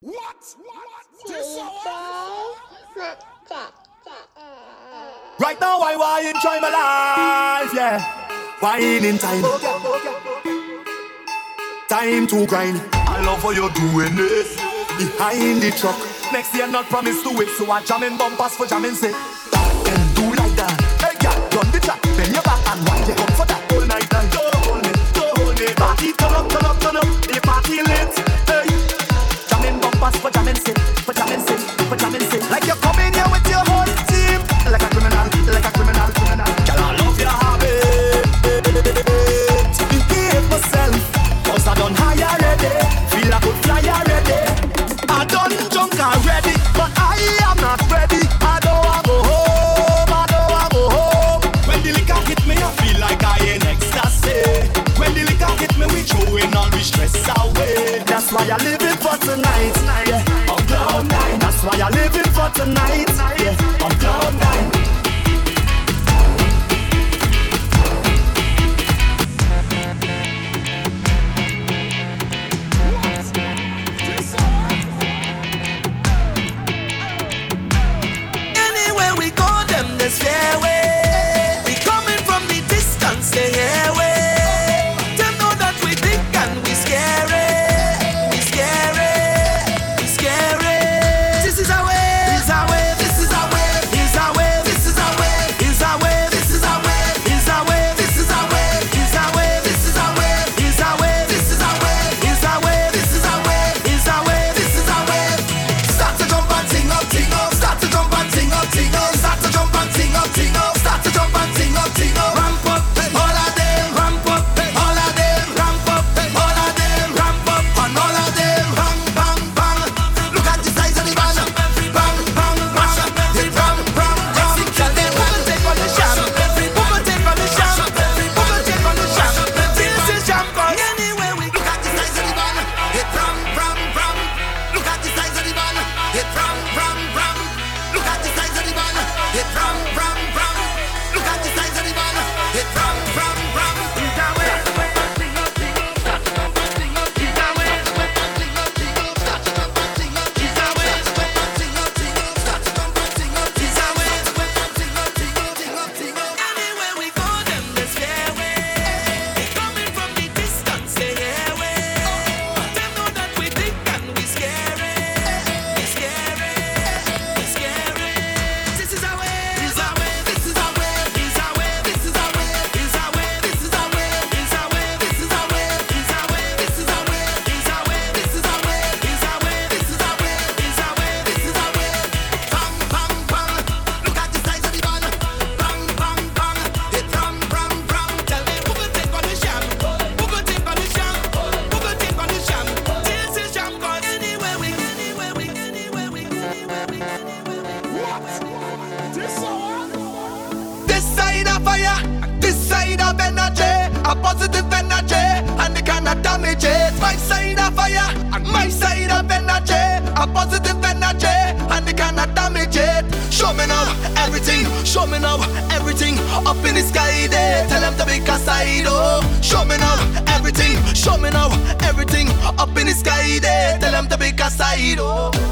What? What? Right now I want to enjoy my life, yeah. Wine in time. Time to grind. I love how you're doing this. Behind the truck. Next year not promise to wait. so I jam in bumpers for jamming say. And do like that. Hey, yeah, done the track. Bend your back and watch it come for that. Put your hands in, me now everything up in the sky there. Tell them to be oh. Show me now everything. Show me now everything up in the sky there. Tell them to be aside, oh.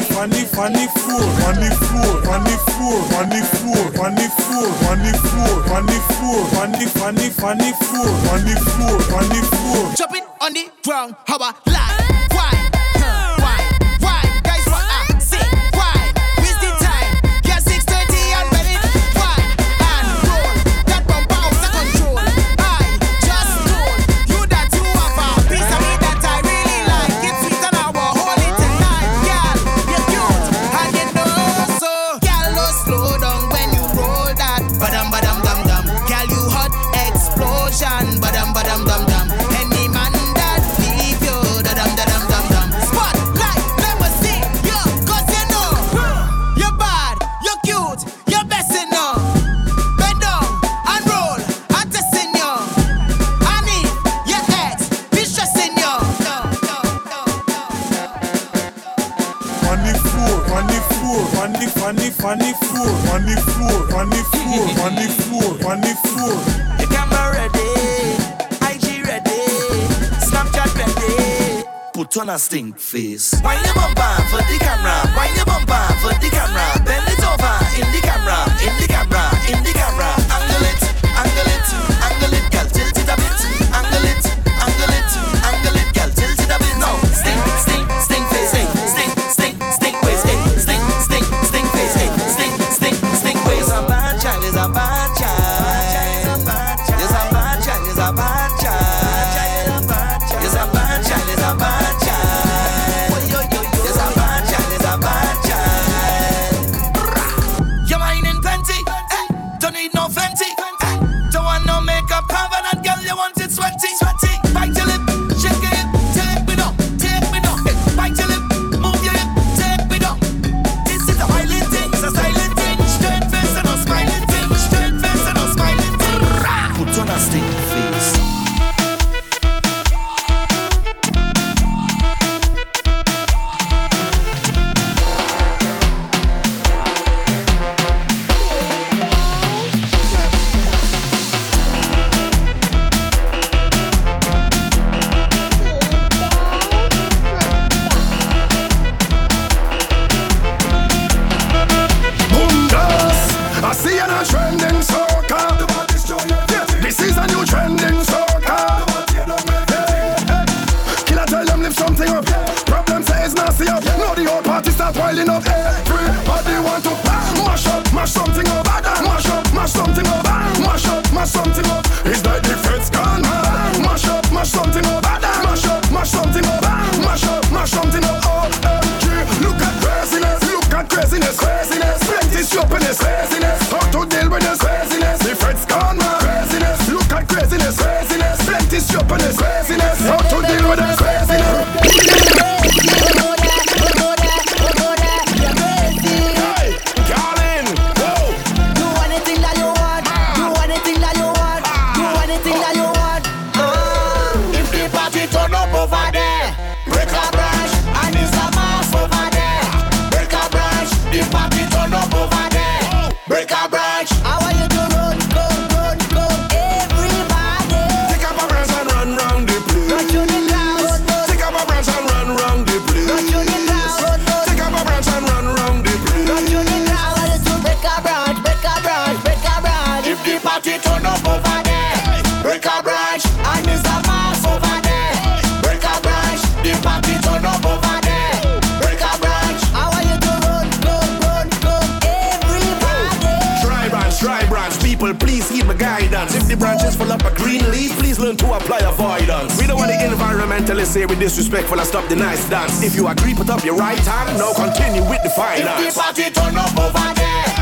funny, funny, funny fool, funny fool, funny fool, funny fool, funny fool, funny fool, funny fool, funny, funny, funny fool, funny fool, funny fool. Jumping on the ground, how I lie. a stink face. Why you bump for the camera? apply avoidance. We don't want the environmentalists here we disrespectful and stop the nice dance. If you agree, put up your right hand. Now continue with the finance. If the party turn up over there.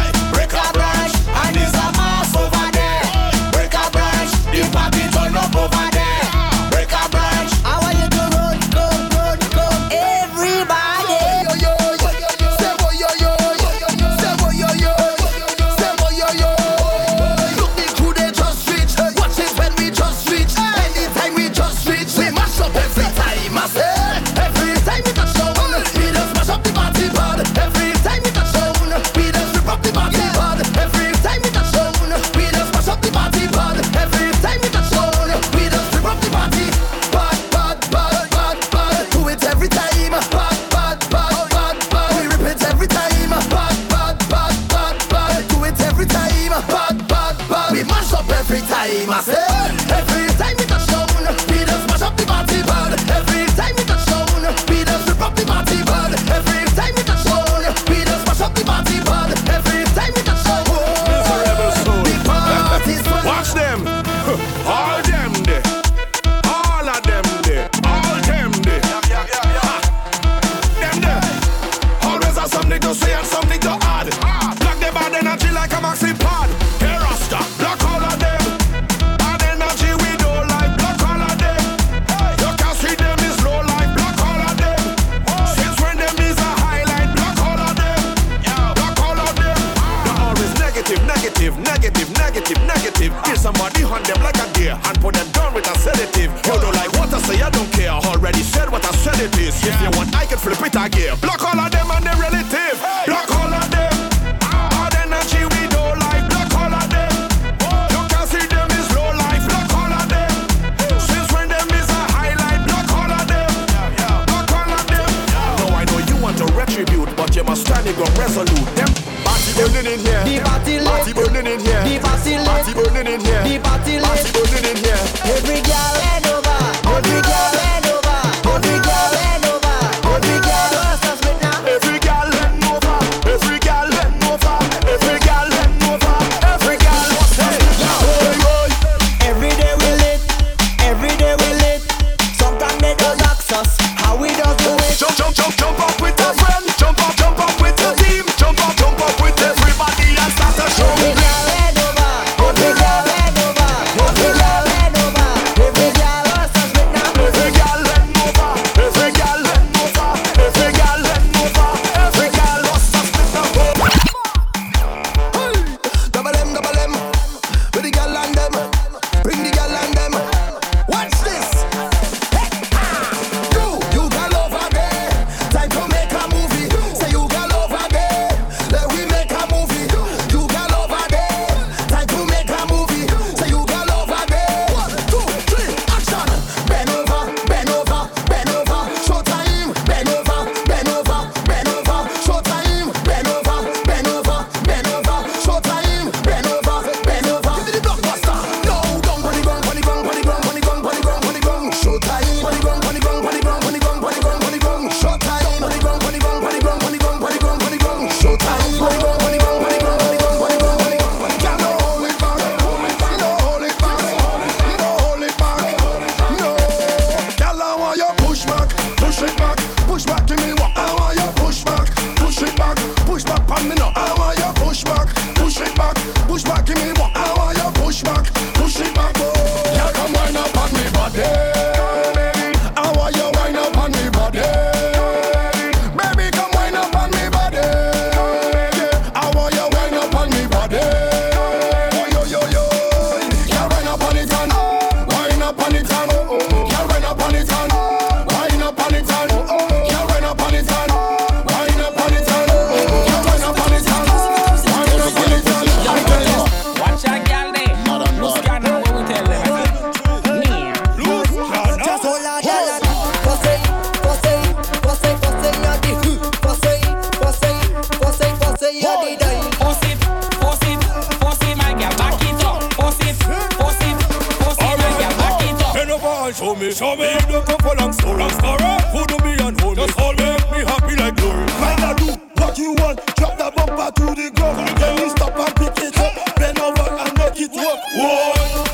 and show me. Show me. You don't come for long story. Long story. Who do be and hold Just hold me. make Me happy like glory. Mind a do what you want. Drop that bumper to the ground. Then we stop and pick it up. Bend over and make it work. Whoa.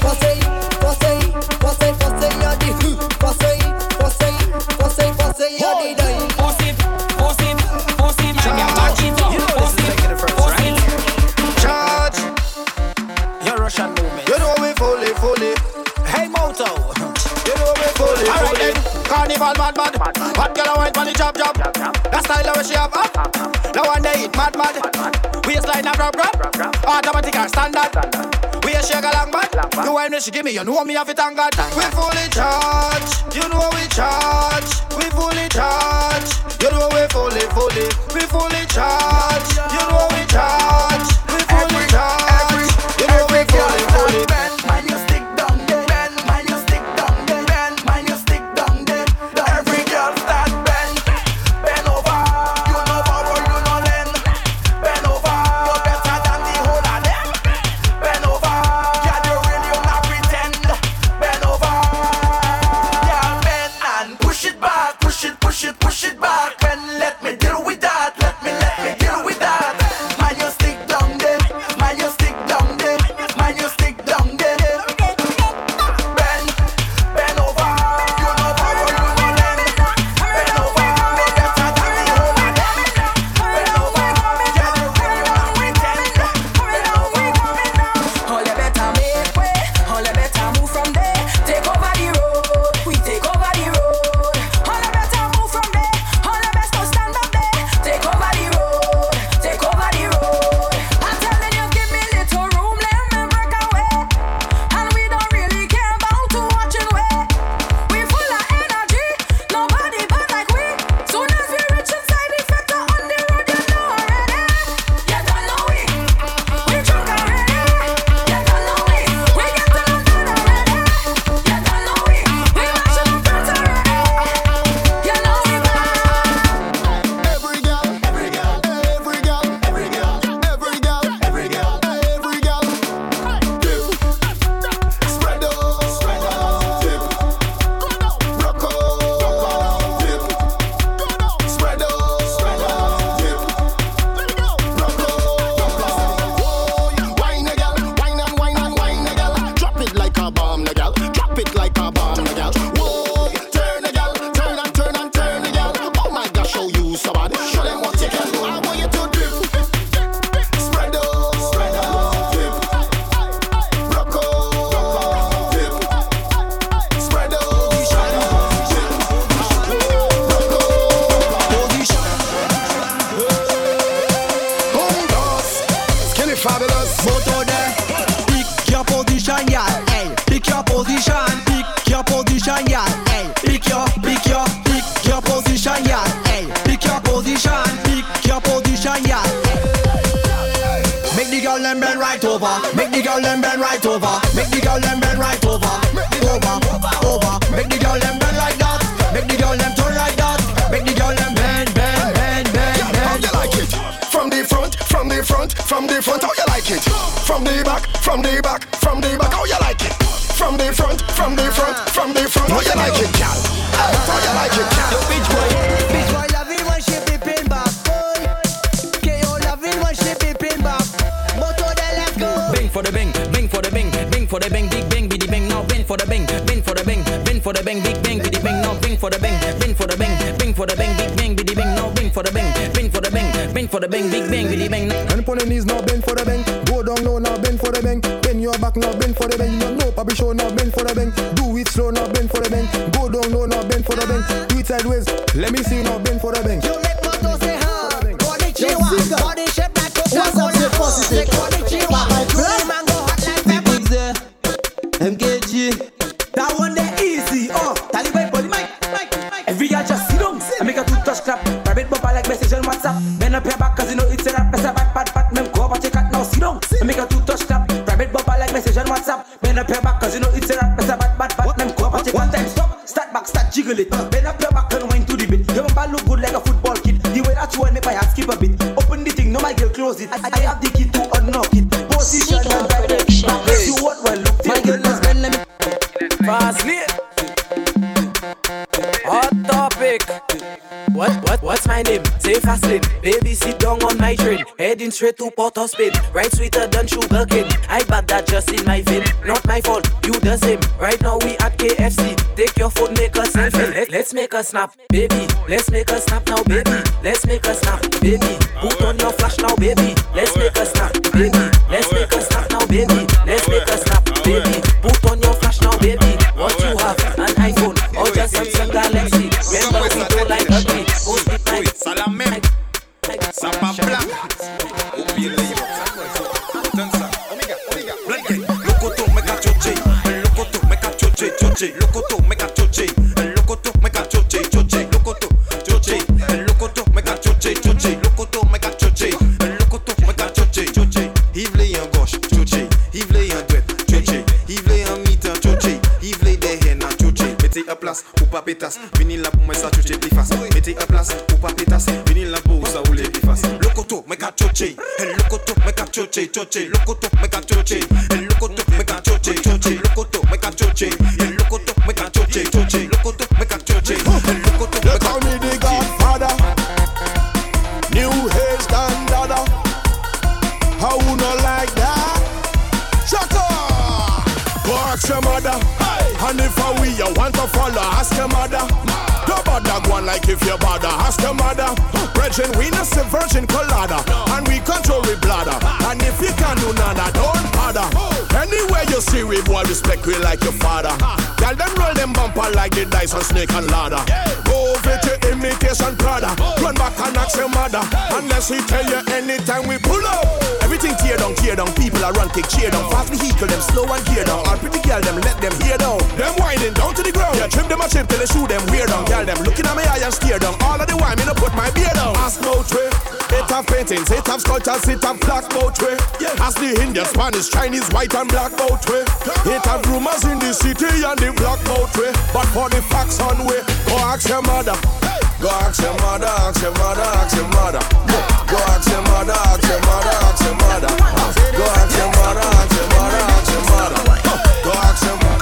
Hot girl, I want on the job, job. That style where she have up. Now one day it mad, mad. Waistline up drop, drop. Automatic our standard. We a shake a bad. You want me, she give me, you know me have it on God. We fully charge. You know we charge. We fully charge. You know we fully, fully. We fully charge. You know we charge. Front, from the front, from the front. How you like it? From the back, from the back, from the back. How you like it? From the front, from the front, from the front. How you like it, gal? How you like it, for the bing, big bing, biddy bing. And pon the knees now bend for the bang. Go down low now bend for the bang. Bend your back now bend for the bang. No no papi show now bend for the bang. Do it slow now bend for the bang. Go down low now bend for the bang. Do it sideways. Let me see now bend for the bang. Spain. Right sweeter than sugar cane. I bad that just in my vein. Not my fault, you the same. Right now we at KFC. Take your phone, make a selfie. Let, let's make a snap, baby. Let's make a snap now, baby. Let's make a snap, baby. Put on your flash now, baby. Let's make a snap, baby. Let's make a snap now, baby. Let's make a snap, baby. Choche, choche, Locoto, mega choche, Locoto, mega choche, choche, Locoto, mega choche, Locoto, mega choche, choche, Locoto, mega choche, Locoto, They mega call me the Godfather, New Age standard. How not like that? Shut up! Go ask your mother. And if I we you want to follow, ask your mother. Don't bother go on like if you bother, ask your mother. Brethren, we not say virgin colada, if you can do nada, don't bother. Anywhere you see we boy respect we like your father. Girl them roll them bumper like the dice on snake and ladder. Go over to imitation Prada. Run back and ask your mother. Unless we tell you anytime we pull up. Everything tear down, tear down. People are run, take cheer down. Fast vehicle, them slow and gear down. All pretty girl, them let them hear down. Them winding down to the ground. Yeah, trim them a chip till they shoot them weird down. Girl, them looking at my eye and steer down. All of the wine, me no put my beard down. Ask no tray. It have paintings, it have sculptures, it have black boat way. As the Indian, Spanish, Chinese, white and black boat way. It have rumors in the city and the black boat way. But for the facts on way, go ask your mother. Go ask your mother, ask your mother, ask your mother. Go ask your mother, ask your mother, ask your mother. Go ask your mother, ask your mother, ask your mother. Go ask your mother.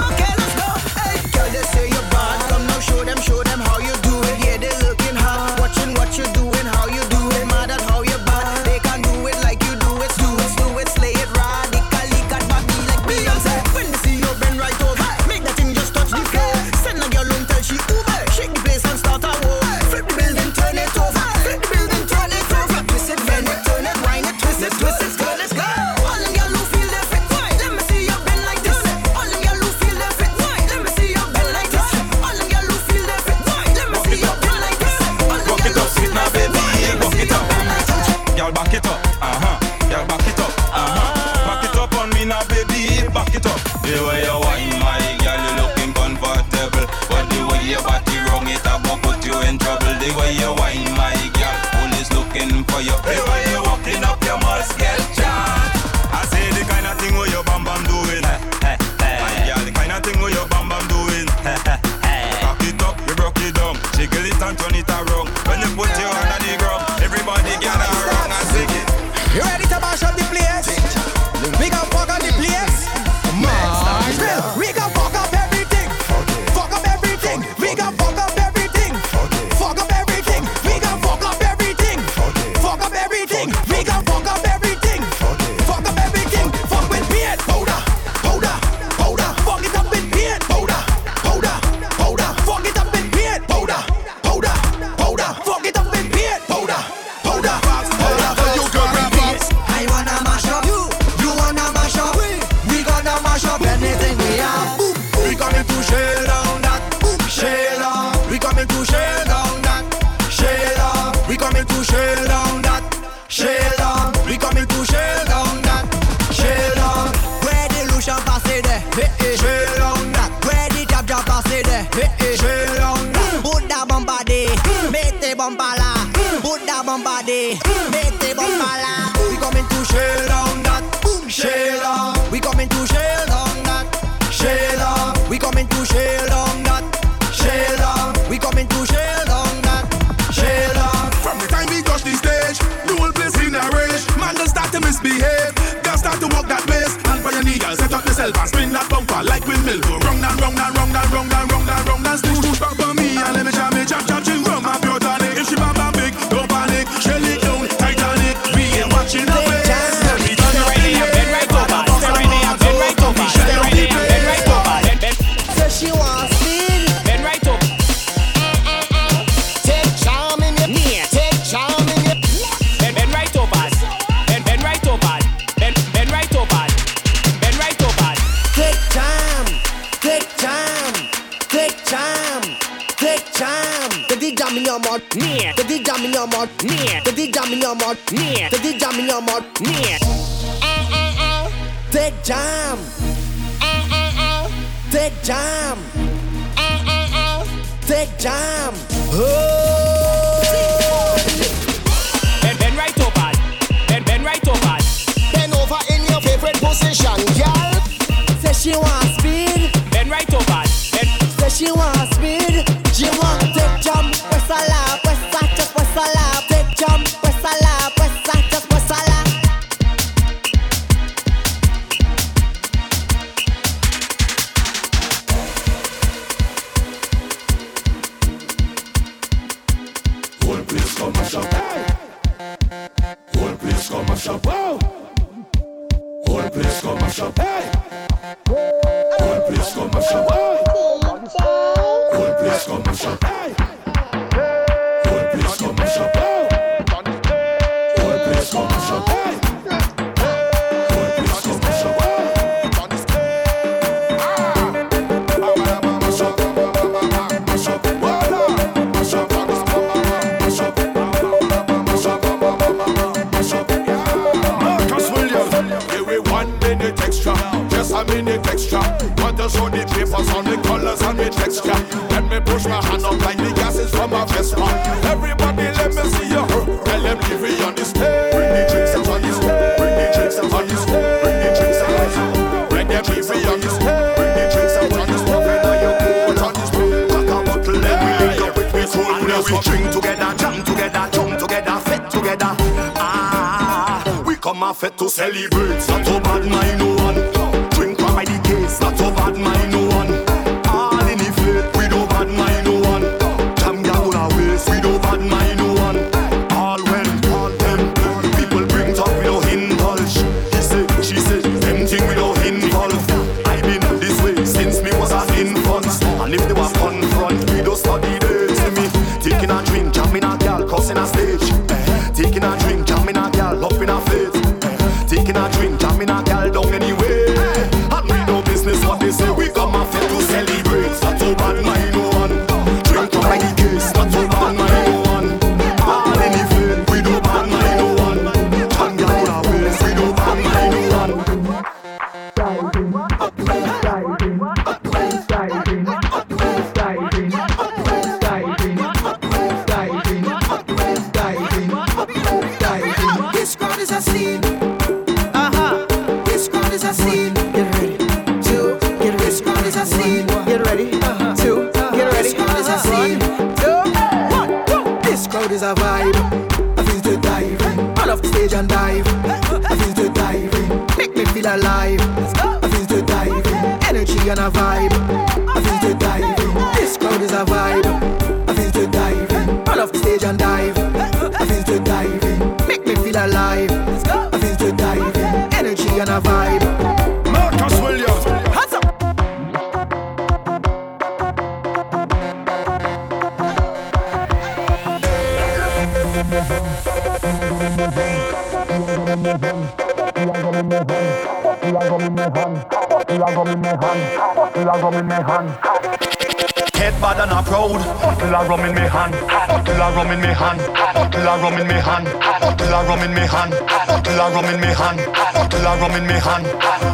bottle of rum in me hand. Bottle of rum in me hand. Bottle of rum in me hand. Bottle of rum in me hand. Bottle of rum in me hand. Bottle of rum in me hand.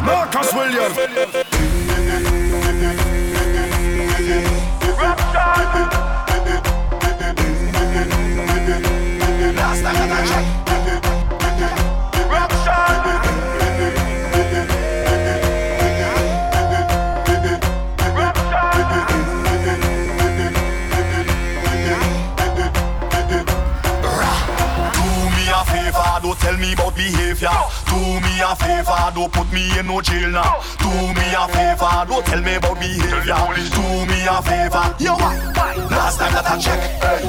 Marcus Williams. Tell me about behavior. Do me a favor. Yo, last time that I check,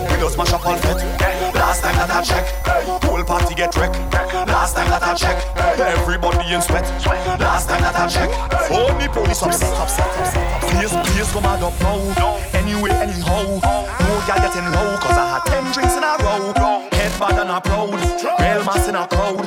we just smash up all fit. Last time that I check, whole party get wrecked. Last time that I check, everybody in sweat. Last time that I check, only police upset. Please, please come add up now. Anyway, anyhow, no girl getting low, cause I had 10 drinks in a row. Head bad and a proud, real mass in a crowd.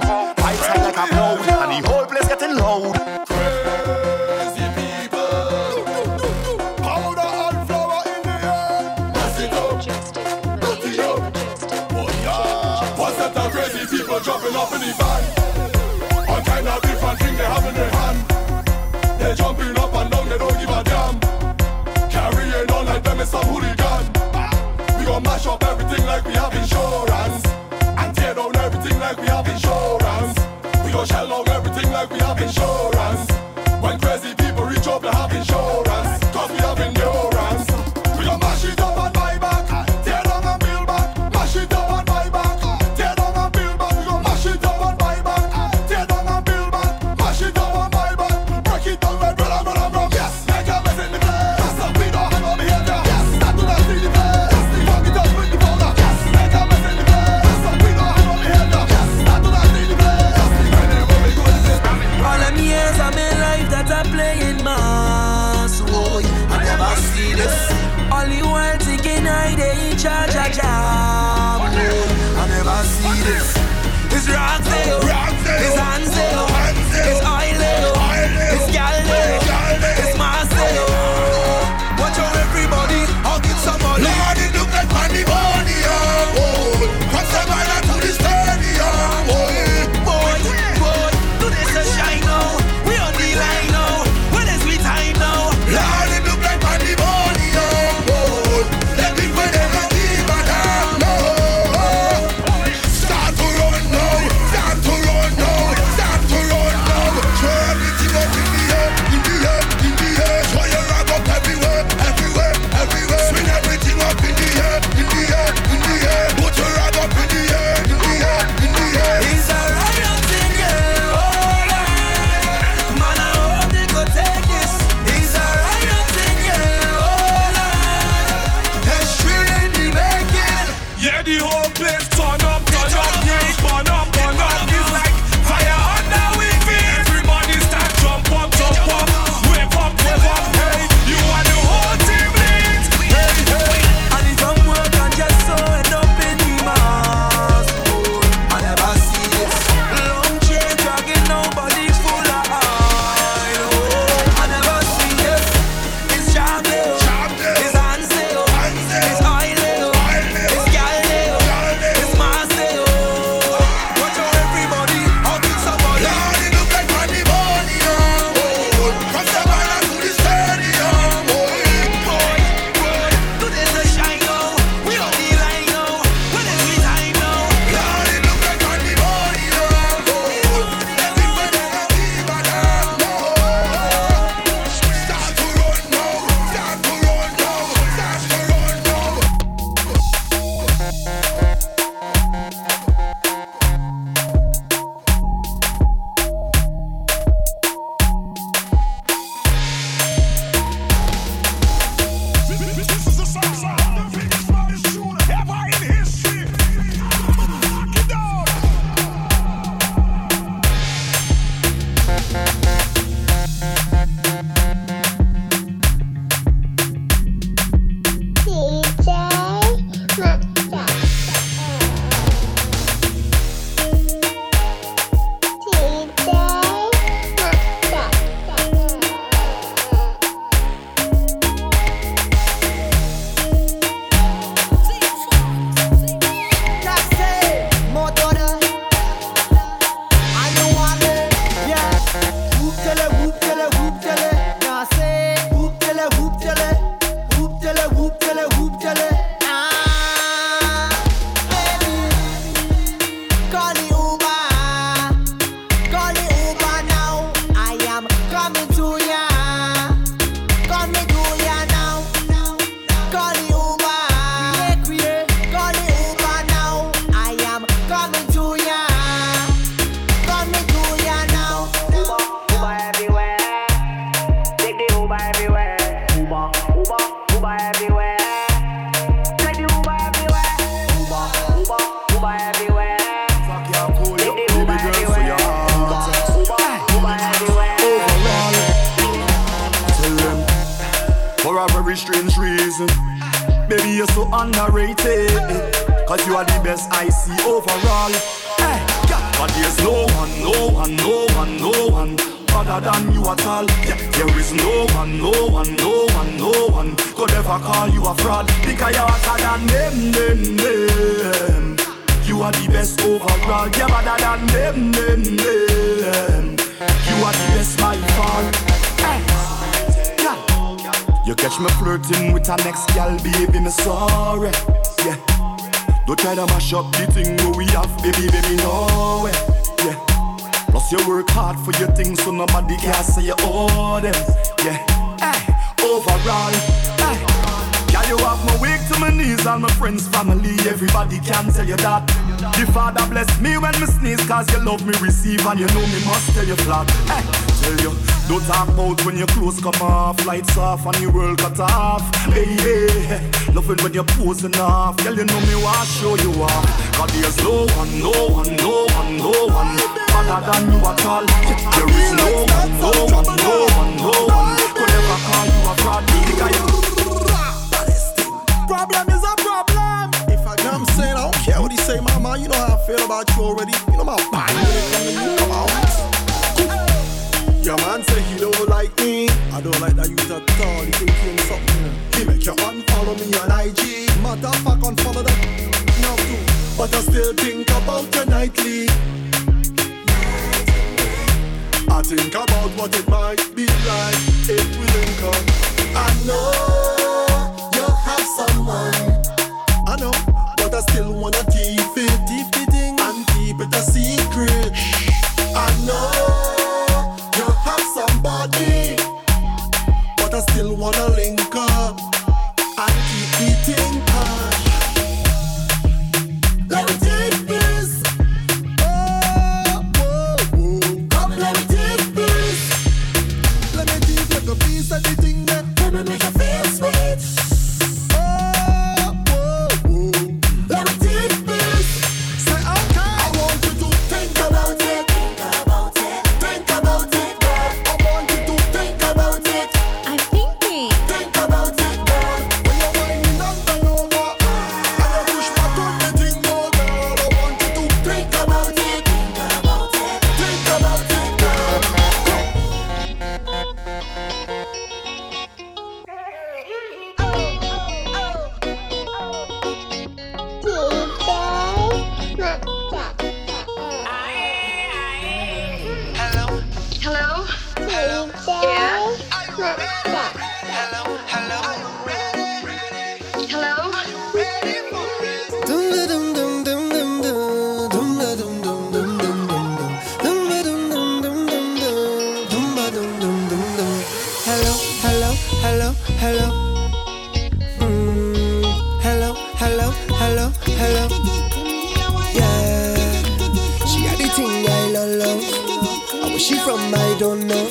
Cause you are the best I see overall. Hey, yeah. But there's no one, no one, no one, no one other than you at all. Yeah, there is no one, no one, no one, no one could ever call you a fraud because you're hotter than them, them, them. You are the best overall. You're better than them, them, them. You are the best by far. Hey. Eh, yeah. You catch me flirting with a next gal, baby, me sorry. Yeah. Don't try to mash up the thing where we have, baby, baby, no way. Yeah. Plus you work hard for your things, so nobody can say you owe them. Yeah. Hey. Overall. Hey. Yeah, you have my wake to my knees, all my friends, family, everybody can tell you that. The Father bless me when me sneeze, cause you love me receive, and you know me must tell you flat. Hey, tell you, don't talk about when your clothes come off, lights off, and your world cut off. Hey, hey, loving when you're posing off, girl, you know me want show you off. Cause there's no one, no one, no one, no one, better than you at all. There is no one, no one, no one, no one, could ever call you a fraud, you Problem is a problem. If I know I'm saying, I don't care what he say, mama. You know how I feel about you already. You know my body you. Come on. Your man say he don't like me. I don't like that you at all. He think he something. He make you unfollow me on IG. Fact, unfollow that. No too. But I still think about you nightly. I think about what it might be like if we link up. I know you have someone. I know, but I still wanna keep it, keep thing, and keep it a secret. I know but I still wanna link up and keep the thing hello, hello. Yeah, she had the thing I love. And where she from, I don't know.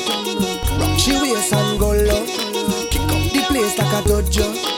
Rock she waist and go low. Kick up the place like a dojo.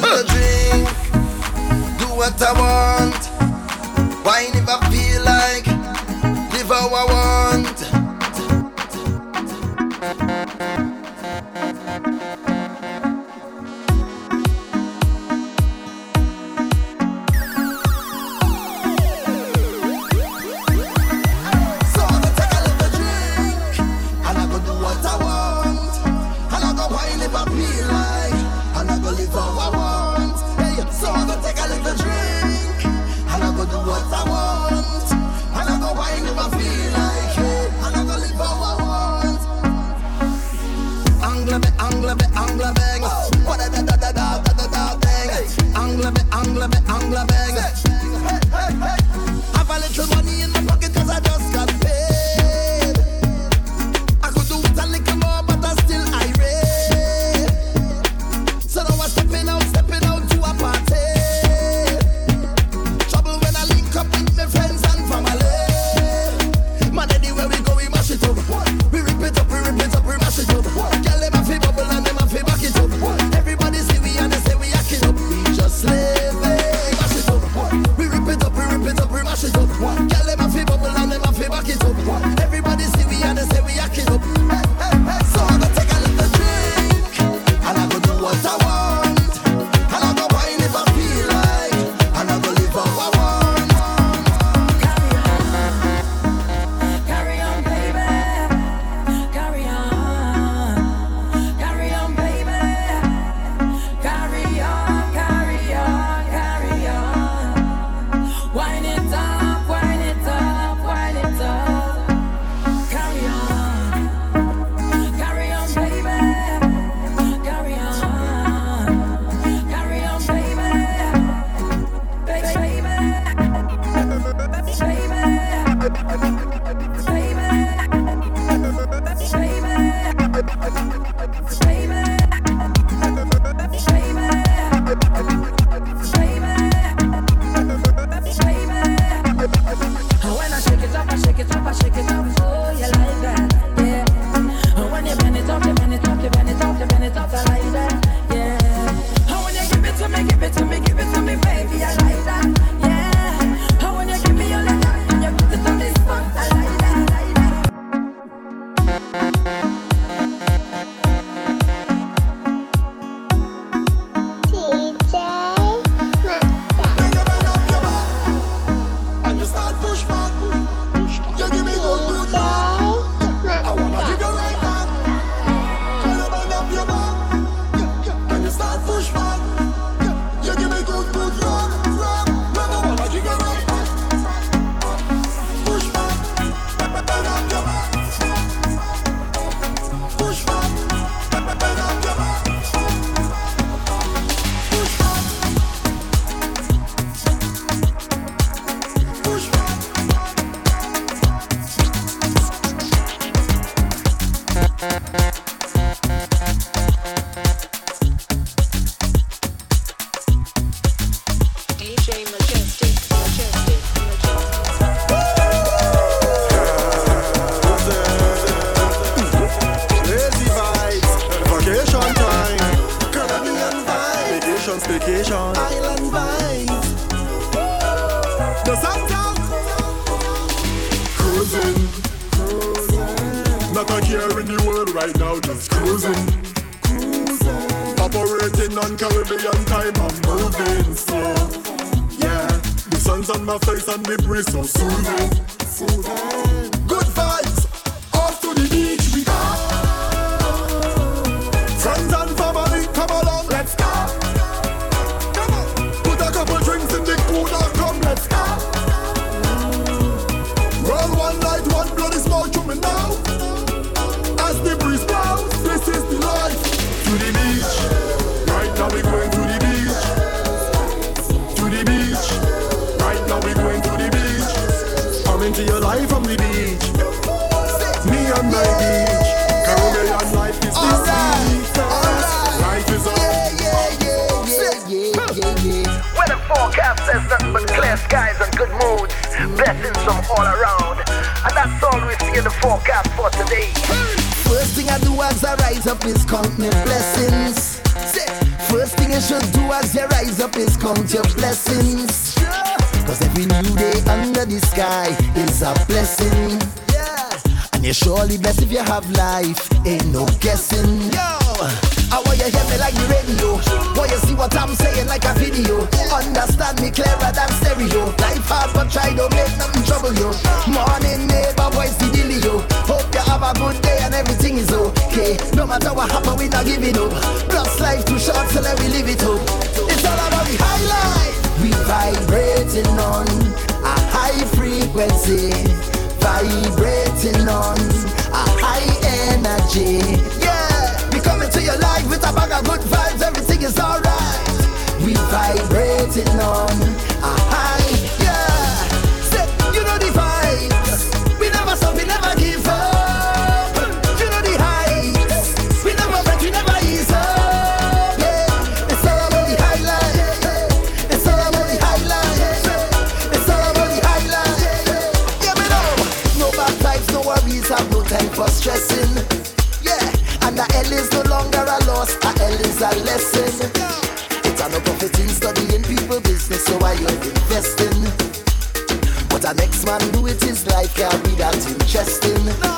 girl to drink, do what I want. Wine if I feel like, live how I want. empress so smooth. Oh. No matter what happen, we not give it up. Plus life too short, so let me live it up. It's all about the high. We vibrating on a high frequency. Vibrating on a high energy. Yeah, we coming to your life with a bag of good vibes. Everything is alright. We vibrating on a high is a lesson. It's a no-profit in studying people business, so why you investing. What a next man do it is like, can't be that interesting.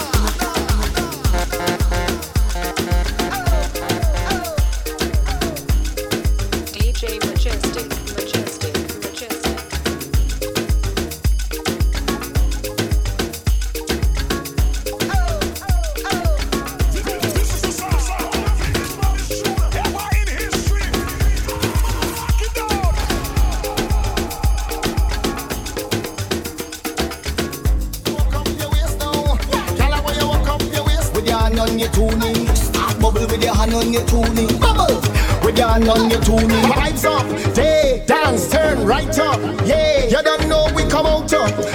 jump.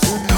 Hot. Oh,